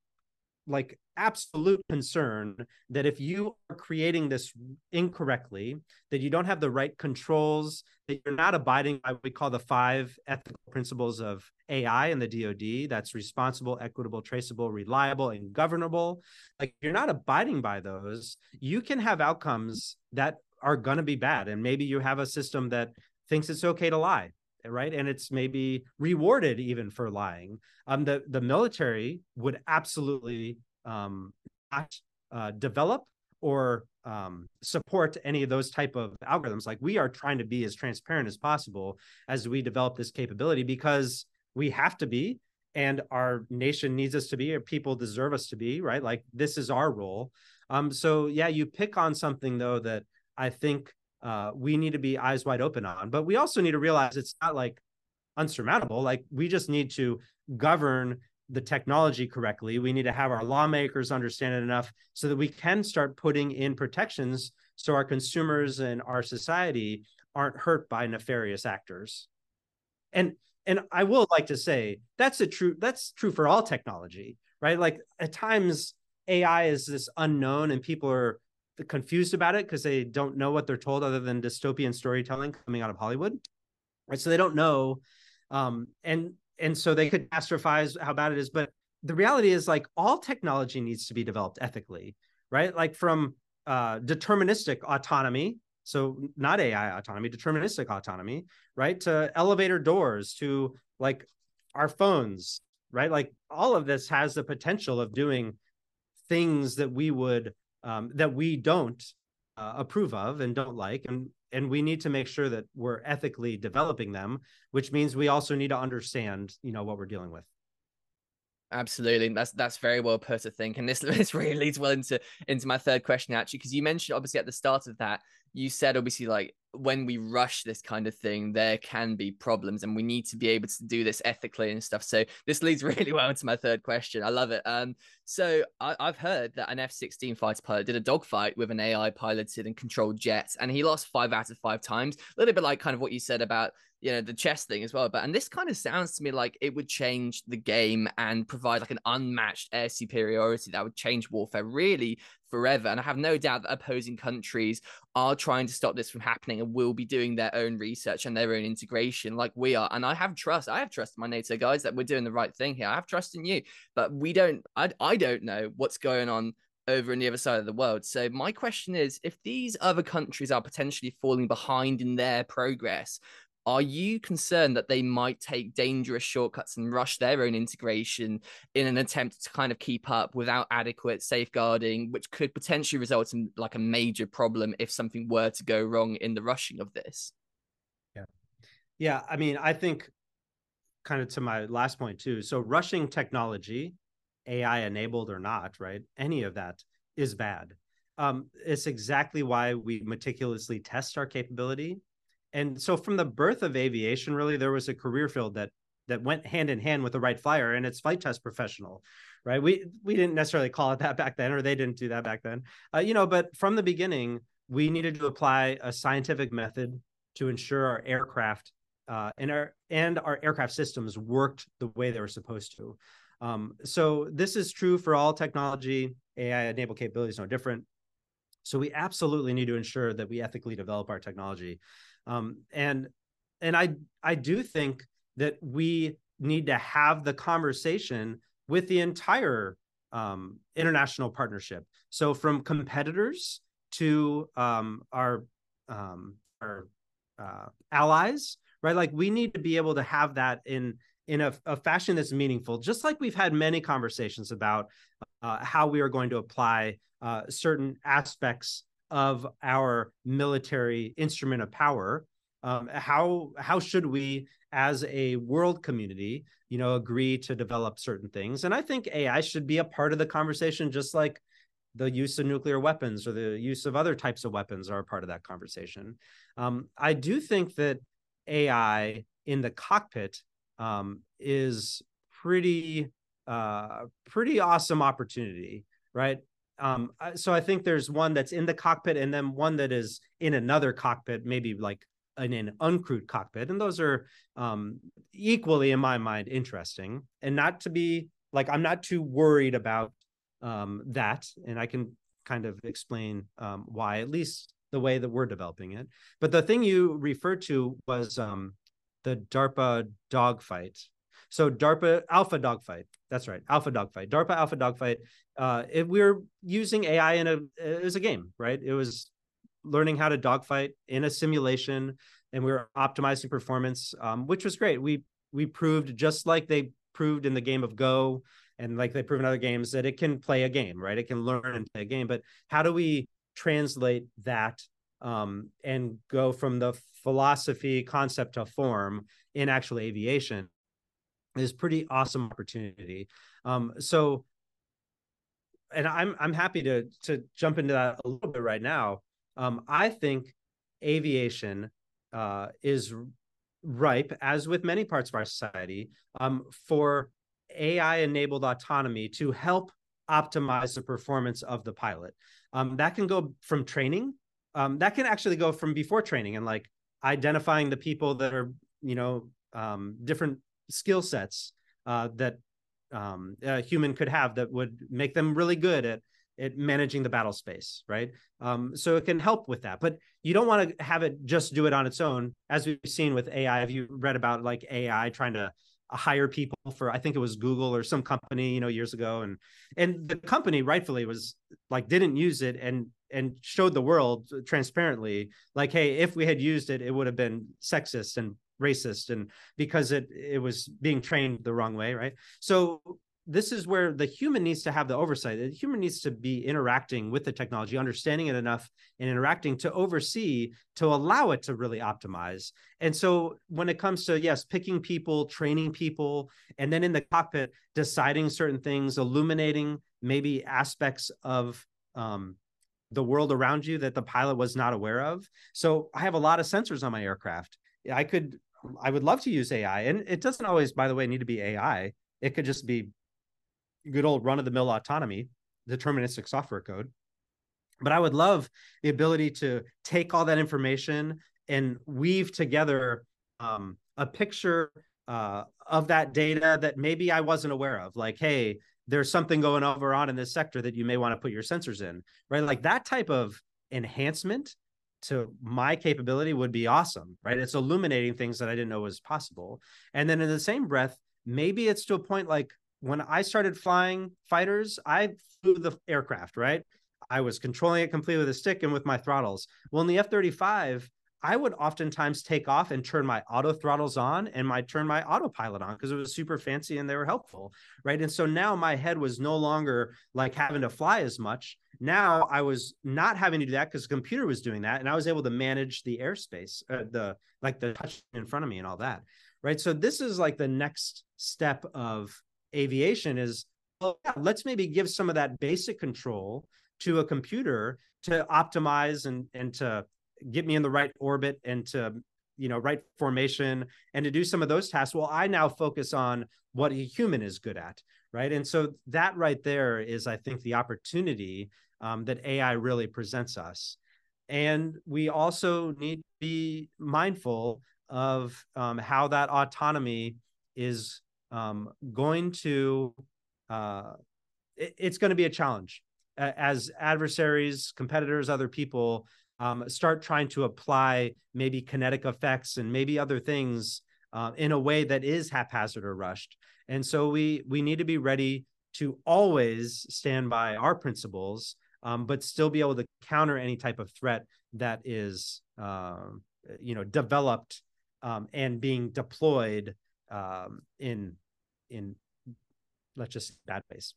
Speaker 3: like absolute concern that if you are creating this incorrectly, that you don't have the right controls, that you're not abiding by what we call the five ethical principles of AI and the DoD that's responsible, equitable, traceable, reliable, and governable. Like you're not abiding by those, you can have outcomes that are going to be bad. And maybe you have a system that thinks it's okay to lie right and it's maybe rewarded even for lying um the the military would absolutely um not uh, develop or um, support any of those type of algorithms like we are trying to be as transparent as possible as we develop this capability because we have to be and our nation needs us to be, or people deserve us to be, right? Like this is our role. Um, so yeah, you pick on something though that I think uh, we need to be eyes wide open on, but we also need to realize it's not like unsurmountable. Like we just need to govern the technology correctly. We need to have our lawmakers understand it enough so that we can start putting in protections so our consumers and our society aren't hurt by nefarious actors. And and I will like to say that's a true that's true for all technology, right? Like at times AI is this unknown and people are confused about it because they don't know what they're told other than dystopian storytelling coming out of Hollywood. Right. So they don't know. Um, and and so they could catastrophize how bad it is. But the reality is like all technology needs to be developed ethically, right? Like from uh, deterministic autonomy, so not AI autonomy, deterministic autonomy, right? To elevator doors, to like our phones, right? Like all of this has the potential of doing things that we would um, that we don't uh, approve of and don't like, and and we need to make sure that we're ethically developing them which means we also need to understand you know what we're dealing with
Speaker 2: Absolutely, that's that's very well put. I think, and this this really leads well into into my third question actually, because you mentioned obviously at the start of that, you said obviously like when we rush this kind of thing, there can be problems, and we need to be able to do this ethically and stuff. So this leads really well into my third question. I love it. Um, so I, have heard that an F-16 fighter pilot did a dogfight with an AI piloted and controlled jet, and he lost five out of five times. A little bit like kind of what you said about you know the chess thing as well but and this kind of sounds to me like it would change the game and provide like an unmatched air superiority that would change warfare really forever and i have no doubt that opposing countries are trying to stop this from happening and will be doing their own research and their own integration like we are and i have trust i have trust in my nato guys that we're doing the right thing here i have trust in you but we don't i, I don't know what's going on over on the other side of the world. So my question is if these other countries are potentially falling behind in their progress, are you concerned that they might take dangerous shortcuts and rush their own integration in an attempt to kind of keep up without adequate safeguarding, which could potentially result in like a major problem if something were to go wrong in the rushing of this?
Speaker 3: Yeah. Yeah. I mean, I think kind of to my last point too. So rushing technology, AI enabled or not, right? Any of that is bad. Um, it's exactly why we meticulously test our capability and so from the birth of aviation really there was a career field that that went hand in hand with the Wright Flyer and its flight test professional right? We we didn't necessarily call it that back then or they didn't do that back then. Uh, you know but from the beginning we needed to apply a scientific method to ensure our aircraft uh, and our and our aircraft systems worked the way they were supposed to. Um, so this is true for all technology. Ai enabled capabilities no different. So we absolutely need to ensure that we ethically develop our technology um, and and I I do think that we need to have the conversation with the entire um, international partnership. So from competitors to um, our um, our uh, allies, right? Like we need to be able to have that in in a, a fashion that's meaningful. Just like we've had many conversations about uh, how we are going to apply uh, certain aspects of our military instrument of power um, how how should we as a world community you know agree to develop certain things? And i think ai should be a part of the conversation just like the use of nuclear weapons or the use of other types of weapons are a part of that conversation. Um, i do think that ai in the cockpit um, is pretty uh, pretty awesome opportunity right um so i think there's one that's in the cockpit and then one that is in another cockpit maybe like in an uncrewed cockpit and those are um equally in my mind interesting and not to be like i'm not too worried about um that and i can kind of explain um why at least the way that we're developing it but the thing you referred to was um the darpa dogfight so DARPA Alpha Dogfight. That's right, Alpha Dogfight. DARPA Alpha Dogfight. Uh, it, we are using AI in a it was a game, right? It was learning how to dogfight in a simulation, and we were optimizing performance, um, which was great. We we proved just like they proved in the game of Go, and like they prove in other games that it can play a game, right? It can learn and play a game. But how do we translate that um, and go from the philosophy concept to form in actual aviation? Is pretty awesome opportunity. Um, so, and I'm I'm happy to to jump into that a little bit right now. Um, I think aviation uh, is ripe, as with many parts of our society, um, for AI enabled autonomy to help optimize the performance of the pilot. Um, that can go from training. Um, that can actually go from before training and like identifying the people that are, you know, um, different skill sets uh, that um, a human could have that would make them really good at at managing the battle space, right? Um, so it can help with that, but you don't want to have it just do it on its own. As we've seen with AI, have you read about like AI trying to hire people for I think it was Google or some company, you know, years ago, and and the company rightfully was like didn't use it and and showed the world transparently like, hey, if we had used it, it would have been sexist and racist and because it it was being trained the wrong way, right? So this is where the human needs to have the oversight. The human needs to be interacting with the technology, understanding it enough and interacting to oversee, to allow it to really optimize. And so when it comes to, yes, picking people, training people, and then in the cockpit, deciding certain things, illuminating maybe aspects of um, the world around you that the pilot was not aware of. So I have a lot of sensors on my aircraft. I could, I would love to use AI. And it doesn't always, by the way, need to be AI. It could just be good old run of the mill autonomy, deterministic software code. But I would love the ability to take all that information and weave together um, a picture uh, of that data that maybe I wasn't aware of. Like, hey, there's something going over on in this sector that you may want to put your sensors in, right? Like that type of enhancement to my capability would be awesome, right? It's illuminating things that I didn't know was possible. And then in the same breath, maybe it's to a point like when I started flying fighters, I flew the aircraft, right? I was controlling it completely with a stick and with my throttles. Well, in the F 35, I would oftentimes take off and turn my auto throttles on and my turn my autopilot on because it was super fancy and they were helpful, right? And so now my head was no longer like having to fly as much. Now I was not having to do that because the computer was doing that, and I was able to manage the airspace, uh, the like the touch in front of me and all that, right? So this is like the next step of aviation is well, yeah, let's maybe give some of that basic control to a computer to optimize and and to get me in the right orbit and to you know right formation and to do some of those tasks well i now focus on what a human is good at right and so that right there is i think the opportunity um, that ai really presents us and we also need to be mindful of um, how that autonomy is um, going to uh, it, it's going to be a challenge as adversaries, competitors, other people um, start trying to apply maybe kinetic effects and maybe other things uh, in a way that is haphazard or rushed. And so we we need to be ready to always stand by our principles, um, but still be able to counter any type of threat that is uh, you know developed um, and being deployed um, in in let's just bad ways.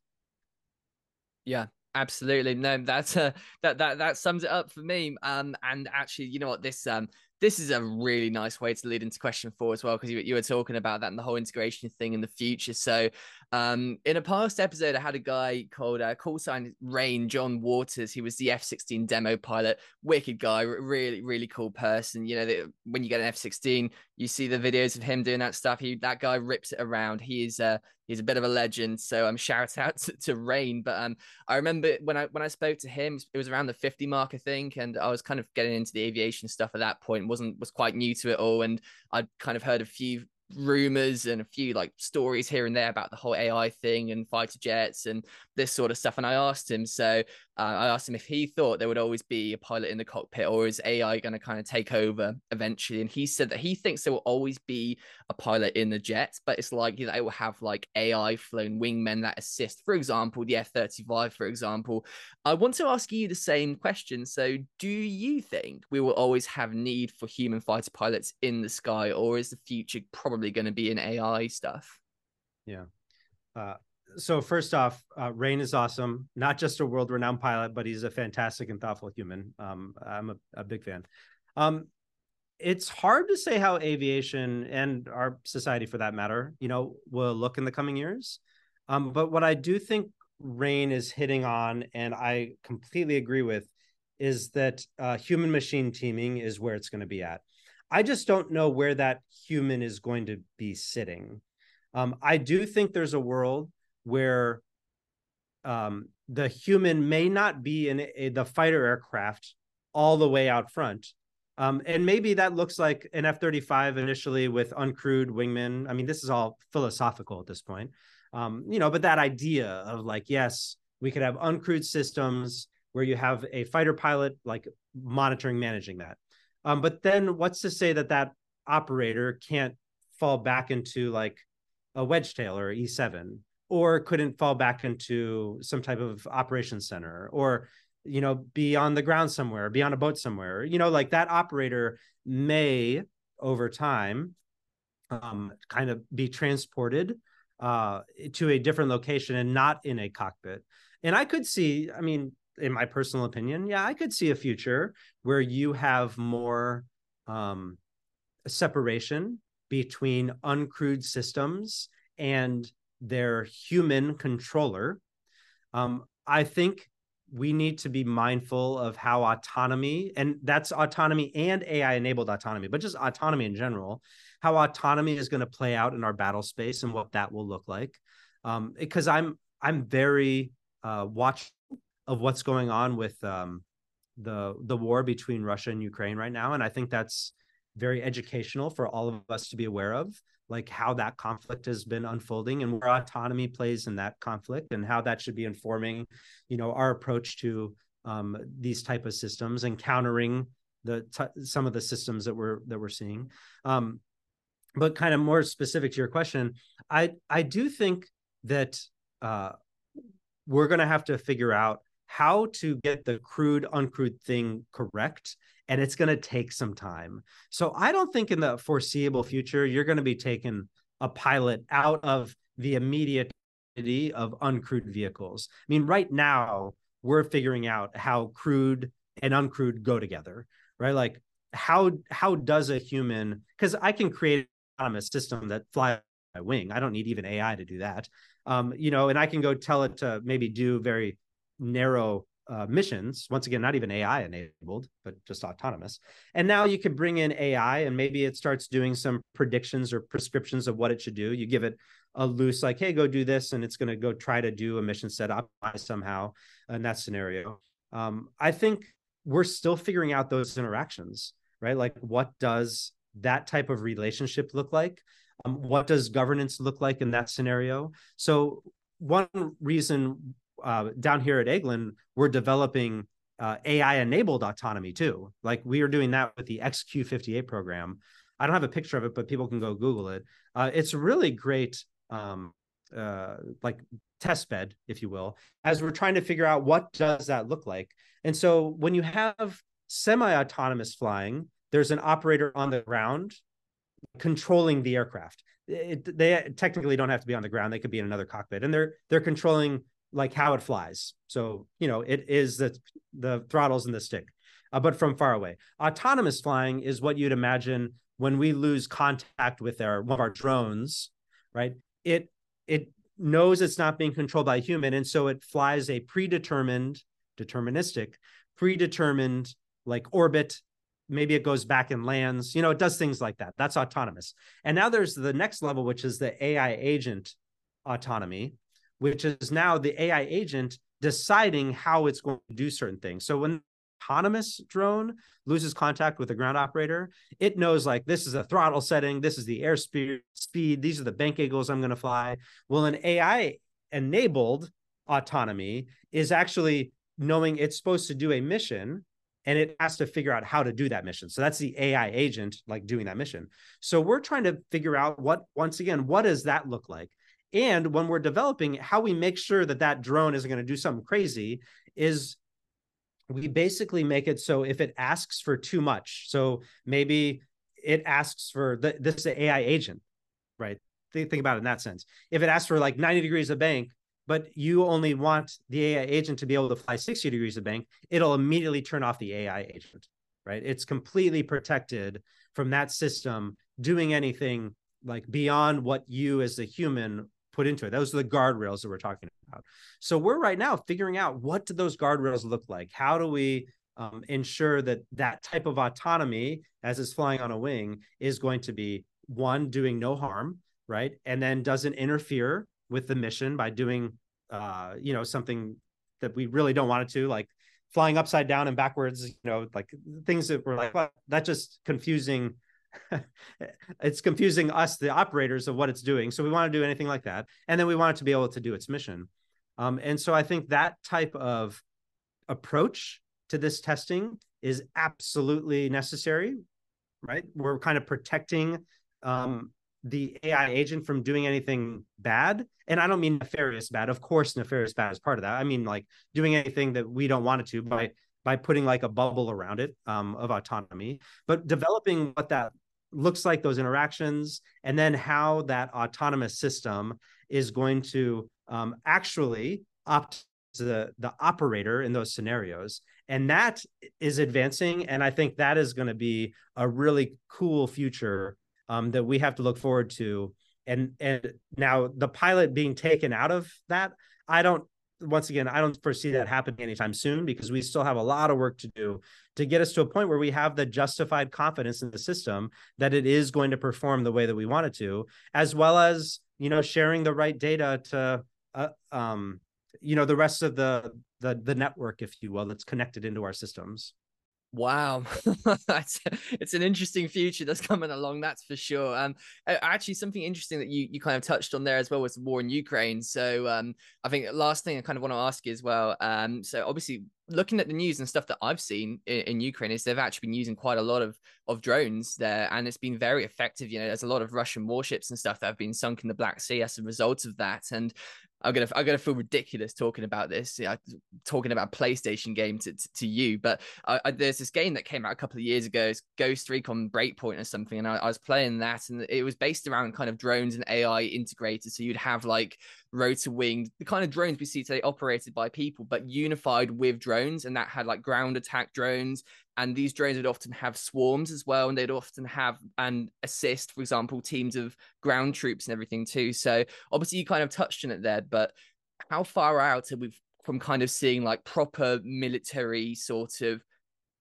Speaker 2: Yeah, absolutely. No, that's uh, that that that sums it up for me. Um, and actually, you know what? This um this is a really nice way to lead into question four as well, because you, you were talking about that and the whole integration thing in the future. So, um, in a past episode, I had a guy called uh, call sign Rain John Waters. He was the F sixteen demo pilot. Wicked guy, really really cool person. You know, when you get an F sixteen, you see the videos of him doing that stuff. He that guy rips it around. He is uh he's a bit of a legend. So I'm um, shout out to, to Rain. But um, I remember when I when I spoke to him, it was around the 50 mark, I think, and I was kind of getting into the aviation stuff at that point. wasn't was quite new to it all, and I'd kind of heard a few rumors and a few like stories here and there about the whole AI thing and fighter jets and this sort of stuff. And I asked him, so uh, I asked him if he thought there would always be a pilot in the cockpit or is AI going to kind of take over eventually. And he said that he thinks there will always be a pilot in the jets, but it's likely that it will have like AI flown wingmen that assist. For example, the F 35, for example. I want to ask you the same question. So, do you think we will always have need for human fighter pilots in the sky, or is the future probably going to be in AI stuff?
Speaker 3: Yeah. Uh, so first off, uh, Rain is awesome. Not just a world-renowned pilot, but he's a fantastic and thoughtful human. Um, I'm a, a, big fan. Um, it's hard to say how aviation and our society for that matter you know will look in the coming years um, but what i do think rain is hitting on and i completely agree with is that uh, human machine teaming is where it's going to be at i just don't know where that human is going to be sitting um, i do think there's a world where um, the human may not be in a, the fighter aircraft all the way out front um, and maybe that looks like an F 35 initially with uncrewed wingmen. I mean, this is all philosophical at this point. Um, you know, but that idea of like, yes, we could have uncrewed systems where you have a fighter pilot like monitoring, managing that. Um, but then what's to say that that operator can't fall back into like a Wedgetail or E7 or couldn't fall back into some type of operations center or you know, be on the ground somewhere, be on a boat somewhere. You know, like that operator may over time um, kind of be transported uh, to a different location and not in a cockpit. And I could see, I mean, in my personal opinion, yeah, I could see a future where you have more um, separation between uncrewed systems and their human controller. Um, I think we need to be mindful of how autonomy and that's autonomy and AI enabled autonomy, but just autonomy in general, how autonomy is going to play out in our battle space and what that will look like. Um, because I'm I'm very uh, watchful of what's going on with um, the the war between Russia and Ukraine right now, and I think that's very educational for all of us to be aware of like how that conflict has been unfolding and where autonomy plays in that conflict and how that should be informing you know our approach to um, these type of systems and countering the t- some of the systems that we're that we're seeing. Um, but kind of more specific to your question i i do think that uh, we're going to have to figure out how to get the crewed uncrewed thing correct and it's going to take some time. So I don't think in the foreseeable future you're going to be taking a pilot out of the immediate of uncrewed vehicles. I mean, right now we're figuring out how crewed and uncrewed go together, right? Like how how does a human because I can create an autonomous system that fly my wing. I don't need even AI to do that. Um, you know, and I can go tell it to maybe do very narrow uh, missions. Once again not even ai enabled but just autonomous. And now you can bring in ai and maybe it starts doing some predictions or prescriptions of what it should do. You give it a loose like hey go do this and it's going to go try to do a mission set up somehow in that scenario. Um, i think we're still figuring out those interactions right? Like what does that type of relationship look like? Um, what does governance look like in that scenario? So one reason uh, down here at Eglin, we're developing uh, AI enabled autonomy too. Like we are doing that with the XQ58 program. I don't have a picture of it, but people can go Google it. Uh, it's a really great, um, uh, like test bed, if you will, as we're trying to figure out what does that look like. And so when you have semi-autonomous flying, there's an operator on the ground controlling the aircraft. It, they technically don't have to be on the ground; they could be in another cockpit, and they're they're controlling like how it flies. So, you know, it is the the throttles and the stick, uh, but from far away. Autonomous flying is what you'd imagine when we lose contact with our one of our drones, right? It it knows it's not being controlled by a human, and so it flies a predetermined, deterministic, predetermined like orbit. Maybe it goes back and lands. You know, it does things like that. That's autonomous. And now there's the next level, which is the AI agent autonomy, which is now the AI agent deciding how it's going to do certain things. So when autonomous drone loses contact with the ground operator, it knows like this is a throttle setting, this is the airspeed, speed, these are the bank angles I'm going to fly. Well, an AI enabled autonomy is actually knowing it's supposed to do a mission and it has to figure out how to do that mission. So that's the AI agent like doing that mission. So we're trying to figure out what once again what does that look like? And when we're developing, how we make sure that that drone isn't going to do something crazy is we basically make it so if it asks for too much, so maybe it asks for the, this AI agent, right? Think, think about it in that sense. If it asks for like 90 degrees of bank, but you only want the AI agent to be able to fly 60 degrees of bank, it'll immediately turn off the AI agent, right? It's completely protected from that system doing anything like beyond what you as a human put into it. Those are the guardrails that we're talking about. So we're right now figuring out what do those guardrails look like? How do we um, ensure that that type of autonomy, as it's flying on a wing, is going to be one doing no harm, right, and then doesn't interfere with the mission by doing, uh, you know, something that we really don't want it to, like flying upside down and backwards, you know, like things that were like well, that's just confusing it's confusing us, the operators, of what it's doing. So we want to do anything like that, and then we want it to be able to do its mission. Um, and so I think that type of approach to this testing is absolutely necessary. Right, we're kind of protecting um, the AI agent from doing anything bad. And I don't mean nefarious bad. Of course, nefarious bad is part of that. I mean like doing anything that we don't want it to by by putting like a bubble around it um, of autonomy, but developing what that looks like, those interactions, and then how that autonomous system is going to um, actually opt the the operator in those scenarios. And that is advancing and i think that is going to be a really cool future um, that we have to look forward to. And and now the pilot being taken out of that i don't once again, I don't foresee that happening anytime soon because we still have a lot of work to do to get us to a point where we have the justified confidence in the system that it is going to perform the way that we want it to, as well as you know sharing the right data to uh, um, you know the rest of the the the network, if you will, that's connected into our systems.
Speaker 2: Wow, that's it's an interesting future that's coming along. That's for sure. Um, actually, something interesting that you you kind of touched on there as well was the war in Ukraine. So, um, I think last thing I kind of want to ask you as well. Um, so obviously, looking at the news and stuff that I've seen in, in, Ukraine is they've actually been using quite a lot of of drones there, and it's been very effective. You know, there's a lot of Russian warships and stuff that have been sunk in the Black Sea as a result of that. And I'm gonna I'm gonna feel ridiculous talking about this, talking about PlayStation game to, to, to you. But I, I, there's this game that came out a couple of years ago, it's Ghost Recon Breakpoint or something, and I, I, was playing that, and it was based around kind of drones and AI integrated. So you'd have like rotor winged, the kind of drones we see today operated by people, but unified with drones, and that had like ground attack drones and these drones would often have swarms as well and they'd often have and assist for example teams of ground troops and everything too. So obviously you kind of touched on it there but how far out are we from kind of seeing like proper military sort of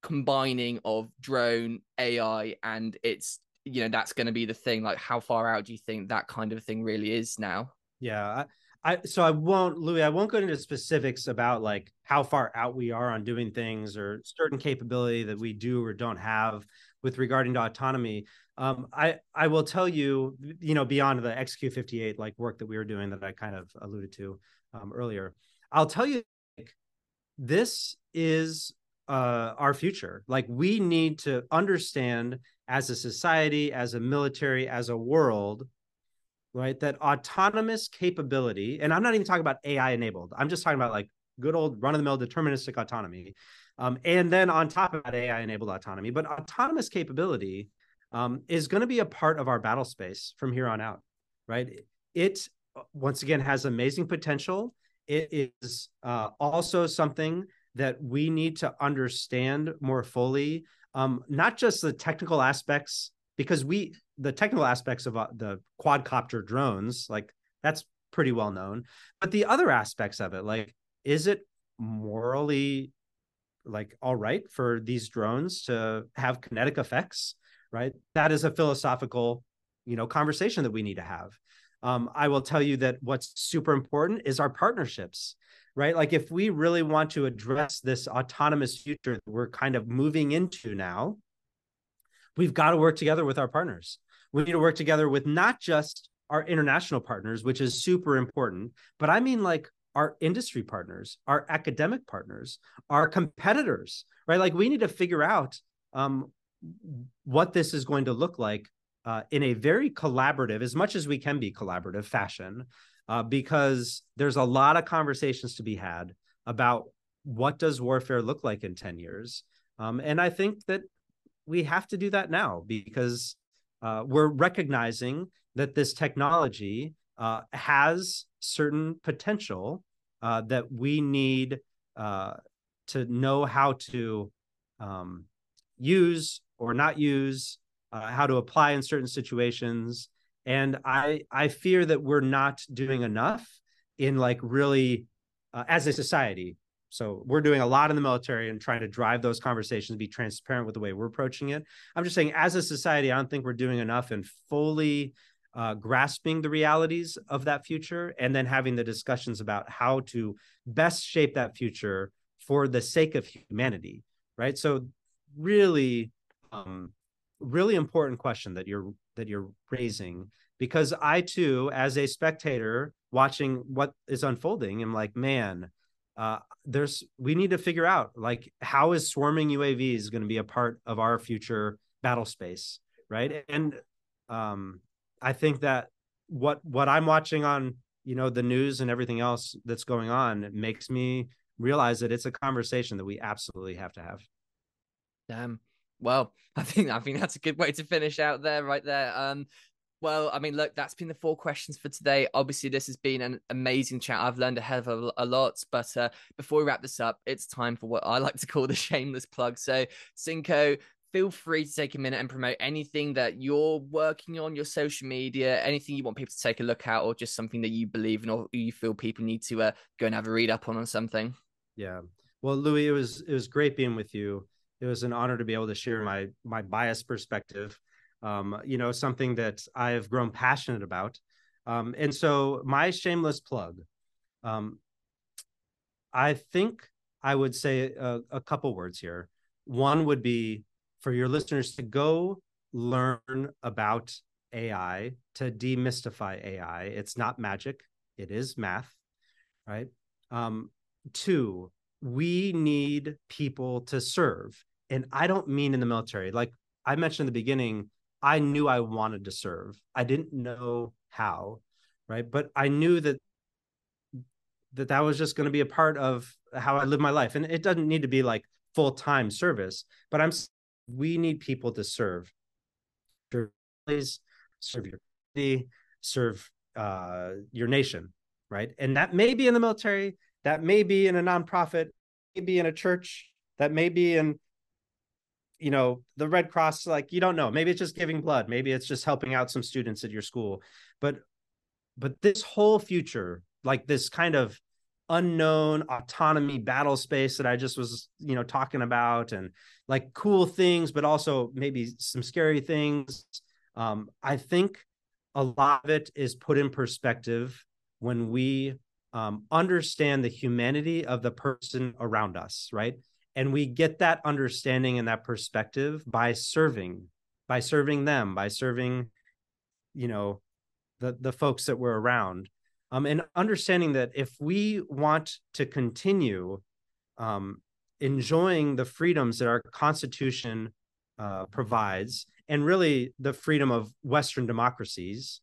Speaker 2: combining of drone ai and it's you know that's going to be the thing? Like how far out do you think that kind of thing really is now
Speaker 3: yeah I I so I won't, Louis. I won't go into specifics about like how far out we are on doing things or certain capability that we do or don't have with regarding to autonomy. Um, I I will tell you, you know, beyond the XQ58 like work that we were doing that I kind of alluded to um, earlier. I'll tell you, like, this is uh, our future. Like we need to understand as a society, as a military, as a world right? That autonomous capability, and I'm not even talking about AI enabled. I'm just talking about like good old run of the mill deterministic autonomy. Um, and then on top of that, AI enabled autonomy. But autonomous capability um, is going to be a part of our battle space from here on out, right? It once again has amazing potential. It is uh, also something that we need to understand more fully, um, not just the technical aspects, because we the technical aspects of uh, the quadcopter drones, like that's pretty well known. But the other aspects of it, like, is it morally like all right for these drones to have kinetic effects? Right. That is a philosophical, you know, conversation that we need to have. Um, I will tell you that what's super important is our partnerships right? Like if we really want to address this autonomous future that we're kind of moving into now, we've got to work together with our partners we need to work together with not just our international partners, which is super important, but I mean like our industry partners, our academic partners, our competitors, right? Like we need to figure out um, what this is going to look like uh, in a very collaborative, as much as we can be collaborative fashion, uh, because there's a lot of conversations to be had about what does warfare look like in 10 years. Um, and I think that we have to do that now because uh, we're recognizing that this technology uh, has certain potential uh, that we need uh, to know how to um, use or not use, uh, how to apply in certain situations. And I I fear that we're not doing enough in like really uh, as a society. So we're doing a lot in the military and trying to drive those conversations, be transparent with the way we're approaching it. I'm just saying, as a society, I don't think we're doing enough in fully uh, grasping the realities of that future and then having the discussions about how to best shape that future for the sake of humanity right so really um, really important question that you're that you're raising because i too as a spectator watching what is unfolding am like man uh, there's we need to figure out like how is swarming uavs going to be a part of our future battle space right and um i think that what what i'm watching on you know the news and everything else that's going on makes me realize that it's a conversation that we absolutely have to have
Speaker 2: Damn. Well, I think I think that's a good way to finish out there, right there. Um, well, I mean, look, that's been the four questions for today. Obviously, this has been an amazing chat. I've learned a hell of a, lot. But uh, before we wrap this up, it's time for what I like to call the shameless plug. So, Cinco, feel free to take a minute and promote anything that you're working on your social media, anything you want people to take a look at, or just something that you believe in or you feel people need to uh, go and have a read up on or something.
Speaker 3: Yeah. Well, Louis, it was it was great being with you it was an honor to be able to share my my biased perspective um, you know something that i've grown passionate about. Um, and so my shameless plug um, i think i would say a, a couple words here. One would be for your listeners to go learn about ai to demystify ai it's not magic. It is math right? Um, two we need people to serve. And I don't mean in the military. Like I mentioned in the beginning, I knew I wanted to serve. I didn't know how, right? But I knew that that that was just going to be a part of how I live my life. And it doesn't need to be like full-time service, but I'm we need people to serve. Please serve your city, serve uh, your nation, right? And that may be in the military, that may be in a nonprofit, may be in a church, that may be in, you know, the Red Cross. Like you don't know. Maybe it's just giving blood. Maybe it's just helping out some students at your school. But, but this whole future, like this kind of unknown autonomy battle space that I just was, you know, talking about, and like cool things, but also maybe some scary things. Um, I think a lot of it is put in perspective when we um, understand the humanity of the person around us, right? And we get that understanding and that perspective by serving, by serving them, by serving, you know, the the folks that we're around, um, and understanding that if we want to continue um, enjoying the freedoms that our Constitution uh, provides, and really the freedom of Western democracies,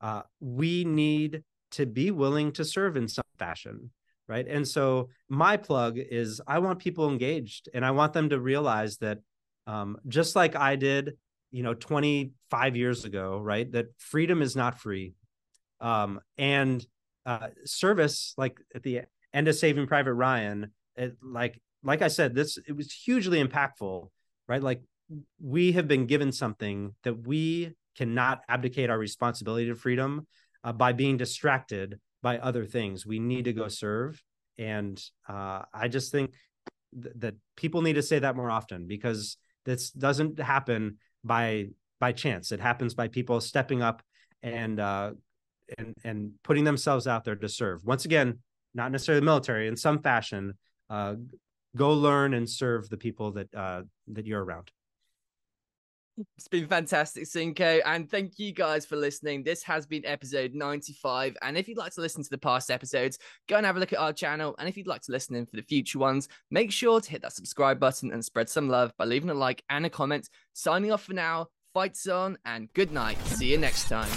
Speaker 3: uh, we need to be willing to serve in some fashion right? And so my plug is i want people engaged and i want them to realize that um, just like i did you know 25 years ago right that freedom is not free. Um, and uh, service like at the end of saving private ryan it, like like i said this it was hugely impactful right? Like we have been given something that we cannot abdicate our responsibility to freedom uh, by being distracted by other things. We need to go serve. And uh, I just think th- that people need to say that more often because this doesn't happen by by chance. It happens by people stepping up and uh, and and putting themselves out there to serve. Once again, not necessarily the military in some fashion. Uh, go learn and serve the people that uh, that you're around.
Speaker 2: It's been fantastic, Cinco. And thank you guys for listening. This has been episode 95. And if you'd like to listen to the past episodes, go and have a look at our channel. And if you'd like to listen in for the future ones, make sure to hit that subscribe button and spread some love by leaving a like and a comment. Signing off for now, fights on, and good night. See you next time.